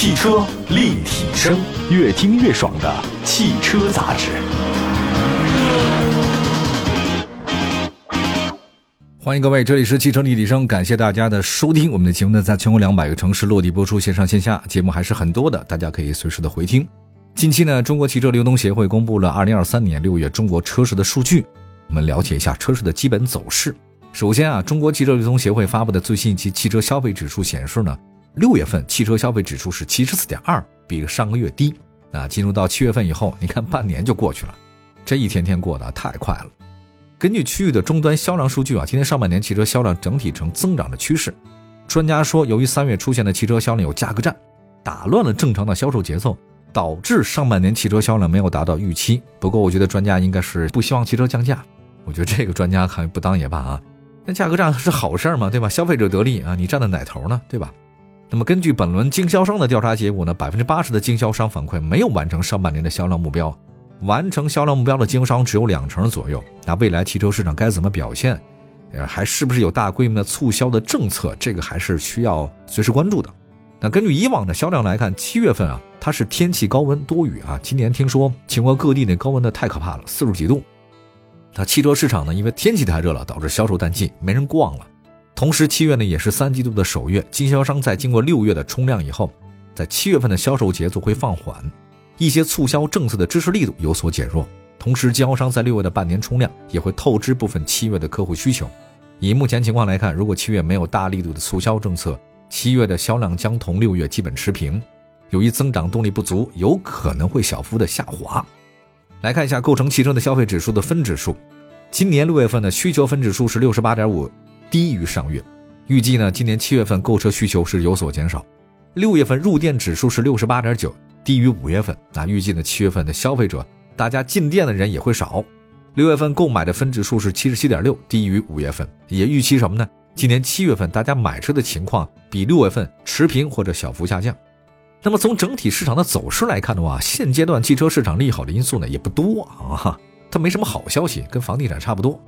汽车立体声，越听越爽的汽车杂志。欢迎各位，这里是汽车立体声，感谢大家的收听。我们的节目呢，在全国两百个城市落地播出，线上线下节目还是很多的，大家可以随时的回听。近期呢，中国汽车流通协会公布了二零二三年六月中国车市的数据，我们了解一下车市的基本走势。首先啊，中国汽车流通协会发布的最新一期汽车消费指数显示呢，六月份汽车消费指数是七十四点二，比上个月低。啊，进入到七月份以后，你看半年就过去了，这一天天过得太快了。根据区域的终端销量数据啊，今年上半年汽车销量整体呈增长的趋势。专家说，由于三月出现的汽车销量有价格战，打乱了正常的销售节奏，导致上半年汽车销量没有达到预期。不过，我觉得专家应该是不希望汽车降价。我觉得这个专家看不当也罢啊。那价格战是好事嘛，对吧？消费者得利啊，你站在哪头呢，对吧？那么根据本轮经销商的调查结果呢，百分之八十的经销商反馈没有完成上半年的销量目标，完成销量目标的经销商只有两成左右。那未来汽车市场该怎么表现？呃，还是不是有大规模的促销的政策？这个还是需要随时关注的。那根据以往的销量来看，七月份啊，它是天气高温多雨啊。今年听说全国各地那高温的太可怕了，四十几度。那汽车市场呢？因为天气太热了，导致销售淡季，没人逛了。同时，七月呢也是三季度的首月，经销商在经过六月的冲量以后，在七月份的销售节奏会放缓，一些促销政策的支持力度有所减弱。同时，经销商在六月的半年冲量也会透支部分七月的客户需求。以目前情况来看，如果七月没有大力度的促销政策，七月的销量将同六月基本持平。由于增长动力不足，有可能会小幅的下滑。来看一下构成汽车的消费指数的分指数，今年六月份的需求分指数是六十八点五，低于上月。预计呢，今年七月份购车需求是有所减少。六月份入店指数是六十八点九，低于五月份。那预计呢，七月份的消费者大家进店的人也会少。六月份购买的分指数是七十七点六，低于五月份。也预期什么呢？今年七月份大家买车的情况比六月份持平或者小幅下降。那么从整体市场的走势来看的话，现阶段汽车市场利好的因素呢也不多啊，它没什么好消息，跟房地产差不多。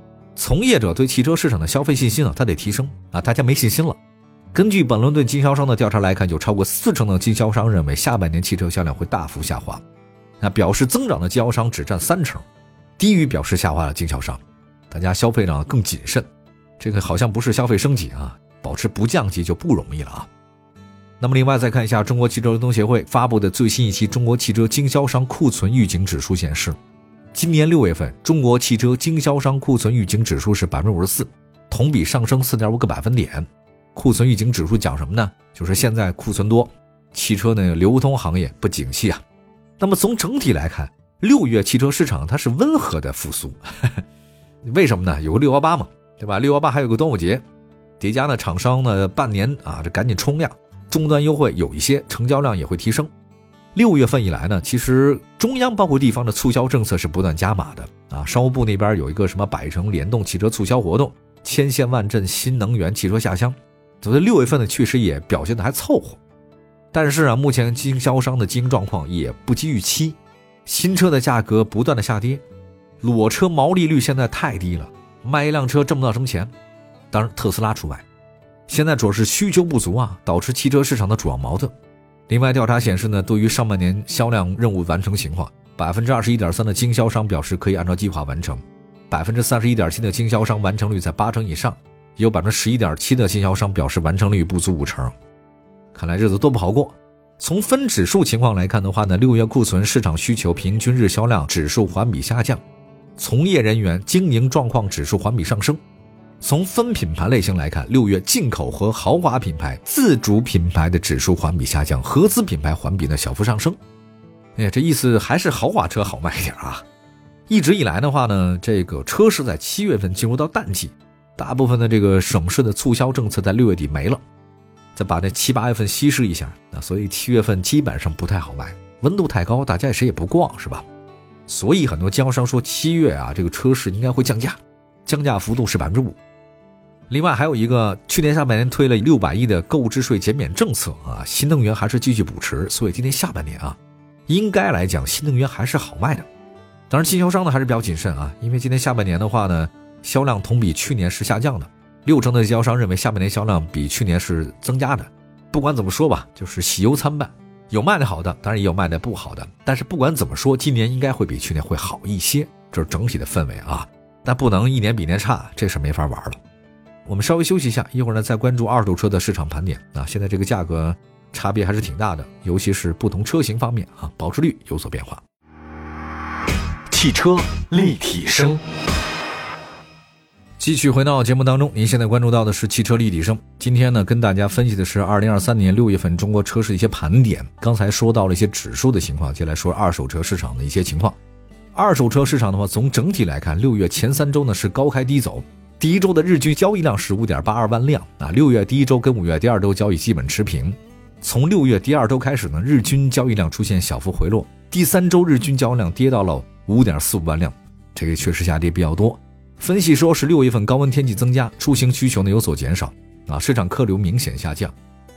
从业者对汽车市场的消费信心呢，它得提升啊，大家没信心了。根据本轮对经销商的调查来看，有超过四成的经销商认为下半年汽车销量会大幅下滑，那表示增长的经销商只占三成，低于表示下滑的经销商，大家消费呢更谨慎，这个好像不是消费升级啊，保持不降级就不容易了啊。那么，另外再看一下中国汽车流通协会发布的最新一期中国汽车经销商库存预警指数显示，今年六月份中国汽车经销商库存预警指数是百分之五十四，同比上升四点五个百分点。库存预警指数讲什么呢？就是现在库存多，汽车呢流通行业不景气啊。那么从整体来看，六月汽车市场它是温和的复苏，为什么呢？有个六幺八嘛，对吧？六幺八还有个端午节，叠加呢厂商呢半年啊这赶紧冲量。终端优惠有一些，成交量也会提升。六月份以来呢，其实中央包括地方的促销政策是不断加码的啊。商务部那边有一个什么百城联动汽车促销活动，千县万镇新能源汽车下乡，所以六月份呢确实也表现的还凑合。但是啊，目前经销商的经营状况也不及预期，新车的价格不断的下跌，裸车毛利率现在太低了，卖一辆车挣不到什么钱，当然特斯拉除外。现在主要是需求不足啊，导致汽车市场的主要矛盾。另外，调查显示呢，对于上半年销量任务完成情况，百分之二十一点三的经销商表示可以按照计划完成，百分之三十一点七的经销商完成率在八成以上，也有百分之十一点七的经销商表示完成率不足五成。看来日子都不好过。从分指数情况来看的话呢，六月库存市场需求平均日销量指数环比下降，从业人员经营状况指数环比上升。从分品牌类型来看，六月进口和豪华品牌、自主品牌的指数环比下降，合资品牌环比呢小幅上升。哎呀，这意思还是豪华车好卖一点啊。一直以来的话呢，这个车市在七月份进入到淡季，大部分的这个省市的促销政策在六月底没了，再把这七八月份稀释一下，那所以七月份基本上不太好卖，温度太高，大家谁也不逛，是吧？所以很多经销商说七月啊，这个车市应该会降价，降价幅度是百分之五。另外还有一个，去年下半年推了六百亿的购置税减免政策啊，新能源还是继续补持，所以今年下半年啊，应该来讲新能源还是好卖的。当然，经销商呢还是比较谨慎啊，因为今年下半年的话呢，销量同比去年是下降的，六成的经销商认为下半年销量比去年是增加的。不管怎么说吧，就是喜忧参半，有卖的好的，当然也有卖的不好的。但是不管怎么说，今年应该会比去年会好一些，这是整体的氛围啊。但不能一年比年差，这是没法玩了。我们稍微休息一下，一会儿呢再关注二手车的市场盘点啊。现在这个价格差别还是挺大的，尤其是不同车型方面啊，保值率有所变化。汽车立体声，继续回到节目当中，您现在关注到的是汽车立体声。今天呢，跟大家分析的是二零二三年六月份中国车市的一些盘点。刚才说到了一些指数的情况，接下来说二手车市场的一些情况。二手车市场的话，从整体来看，六月前三周呢是高开低走。第一周的日均交易量是五点八二万辆啊，六月第一周跟五月第二周交易基本持平。从六月第二周开始呢，日均交易量出现小幅回落，第三周日均交易量跌到了五点四五万辆，这个确实下跌比较多。分析说是六月份高温天气增加，出行需求呢有所减少啊，市场客流明显下降。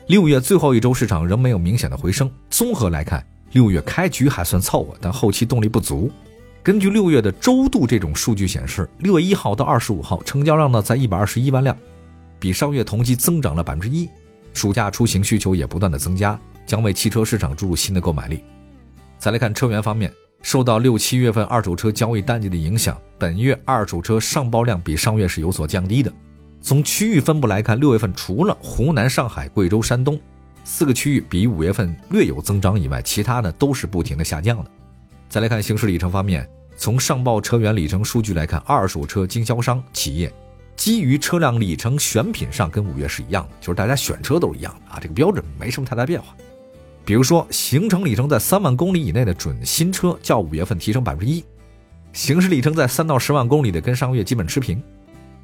六月最后一周市场仍没有明显的回升。综合来看，六月开局还算凑合，但后期动力不足。根据六月的周度这种数据显示，六月一号到二十五号成交量呢在一百二十一万辆，比上月同期增长了百分之一。暑假出行需求也不断的增加，将为汽车市场注入新的购买力。再来看车源方面，受到六七月份二手车交易淡季的影响，本月二手车上报量比上月是有所降低的。从区域分布来看，六月份除了湖南、上海、贵州、山东四个区域比五月份略有增长以外，其他的都是不停的下降的。再来看行驶里程方面，从上报车源里程数据来看，二手车经销商企业基于车辆里程选品上跟五月是一样的，就是大家选车都是一样的啊，这个标准没什么太大变化。比如说，行程里程在三万公里以内的准新车较五月份提升百分之一，行驶里程在三到十万公里的跟上个月基本持平，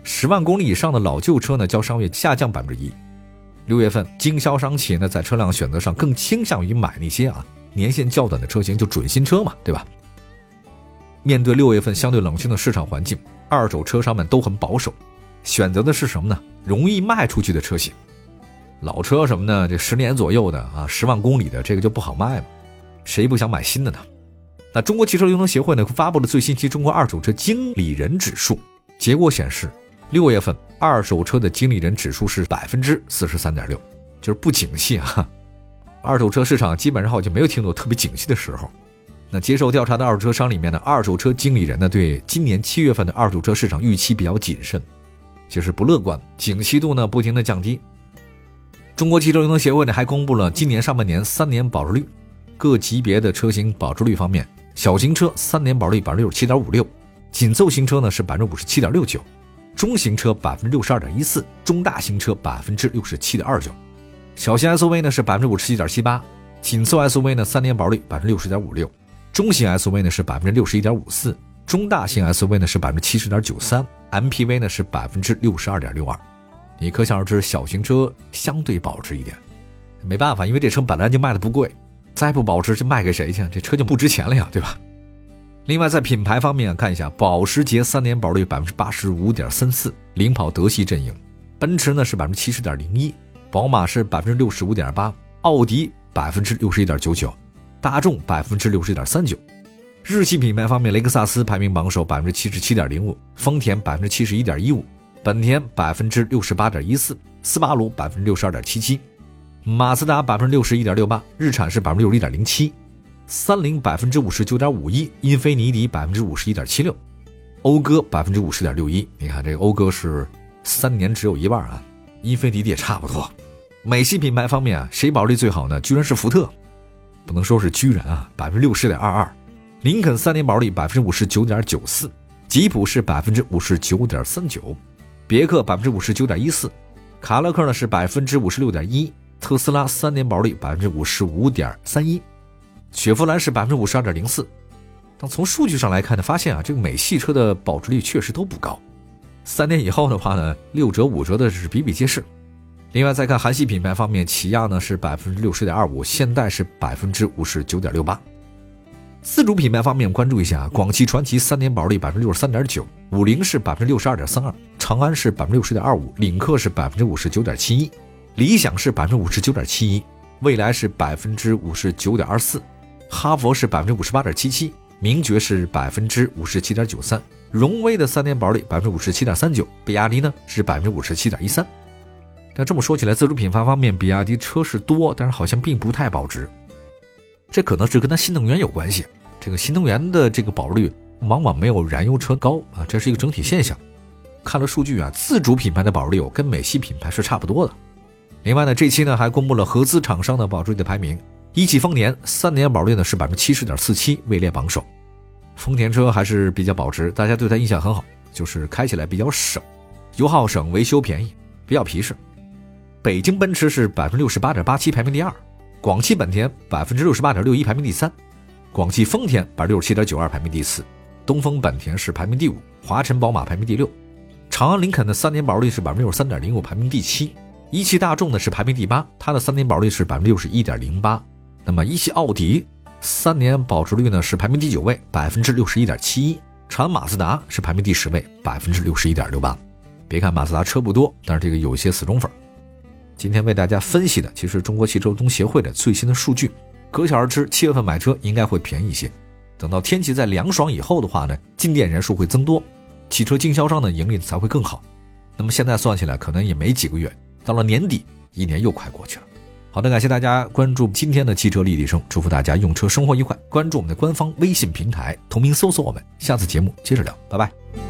十万公里以上的老旧车呢较上月下降百分之一。六月份经销商企业呢在车辆选择上更倾向于买那些啊。年限较短的车型就准新车嘛，对吧？面对六月份相对冷清的市场环境，二手车商们都很保守，选择的是什么呢？容易卖出去的车型，老车什么呢？这十年左右的啊，十万公里的这个就不好卖嘛，谁不想买新的呢？那中国汽车流通协会呢发布了最新期中国二手车经理人指数，结果显示，六月份二手车的经理人指数是百分之四十三点六，就是不景气啊。二手车市场基本上我就没有听到特别景气的时候。那接受调查的二手车商里面呢二手车经理人呢，对今年七月份的二手车市场预期比较谨慎，就是不乐观，景气度呢不停的降低。中国汽车流通协会呢还公布了今年上半年三年保值率，各级别的车型保值率方面，小型车三年保值率百分之六十七点五六，紧凑型车呢是百分之五十七点六九，中型车百分之六十二点一四，中大型车百分之六十七点二九。小型 SUV 呢是百分之五十七点七八，紧凑 SUV 呢三年保率百分之六十点五六，中型 SUV 呢是百分之六十一点五四，中大型 SUV 呢是百分之七十点九三，MPV 呢是百分之六十二点六二。你可想而知，小型车相对保值一点，没办法，因为这车本来就卖的不贵，再不保值就卖给谁去？这车就不值钱了呀，对吧？另外在品牌方面看一下，保时捷三年保率百分之八十五点三四，领跑德系阵营，奔驰呢是百分之七十点零一。宝马是百分之六十五点八，奥迪百分之六十一点九九，大众百分之六十一点三九。日系品牌方面，雷克萨斯排名榜首，百分之七十七点零五；丰田百分之七十一点一五；本田百分之六十八点一四；斯巴鲁百分之六十二点七七；马自达百分之六十一点六八；日产是百分之六十一点零七；三菱百分之五十九点五一；英菲尼迪百分之五十一点七六；讴歌百分之五十点六一。你看这个讴歌是三年只有一半啊。英菲尼迪也差不多，美系品牌方面啊，谁保值率最好呢？居然是福特，不能说是居然啊，百分之六十点二二。林肯三年保值率百分之五十九点九四，吉普是百分之五十九点三九，别克百分之五十九点一四，卡勒克呢是百分之五十六点一，特斯拉三年保值率百分之五十五点三一，雪佛兰是百分之五十二点零四。但从数据上来看呢，发现啊，这个美系车的保值率确实都不高。三年以后的话呢，六折五折的是比比皆是。另外再看韩系品牌方面，起亚呢是百分之六十点二五，现代是百分之五十九点六八。自主品牌方面关注一下，广汽传祺三年保值率百分之六十三点九，五菱是百分之六十二点三二，长安是百分之六十点二五，领克是百分之五十九点七一，理想是百分之五十九点七一，蔚来是百分之五十九点二四，哈弗是百分之五十八点七七，名爵是百分之五十七点九三。荣威的三年保值率百分之五十七点三九，比亚迪呢是百分之五十七点一三。但这么说起来，自主品牌方面，比亚迪车是多，但是好像并不太保值。这可能是跟它新能源有关系。这个新能源的这个保值率往往没有燃油车高啊，这是一个整体现象。看了数据啊，自主品牌的保值率跟美系品牌是差不多的。另外呢，这期呢还公布了合资厂商的保值率的排名，一汽丰田三年保值率呢是百分之七十点四七，位列榜首。丰田车还是比较保值，大家对它印象很好，就是开起来比较省，油耗省，维修便宜，比较皮实。北京奔驰是百分之六十八点八七，排名第二；广汽本田百分之六十八点六一，排名第三；广汽丰田百分之六十七点九二，排名第四；东风本田是排名第五；华晨宝马排名第六；长安林肯的三年保率是百分之六十三点零五，排名第七；一汽大众呢是排名第八，它的三年保率是百分之六十一点零八。那么一汽奥迪。三年保值率呢是排名第九位，百分之六十一点七一。长安马自达是排名第十位，百分之六十一点六八。别看马自达车不多，但是这个有些死忠粉。今天为大家分析的，其实中国汽车流通协会的最新的数据，可想而知，七月份买车应该会便宜一些。等到天气再凉爽以后的话呢，进店人数会增多，汽车经销商的盈利才会更好。那么现在算起来，可能也没几个月，到了年底，一年又快过去了。好的，感谢大家关注今天的汽车立体声，祝福大家用车生活愉快。关注我们的官方微信平台，同名搜索我们。下次节目接着聊，拜拜。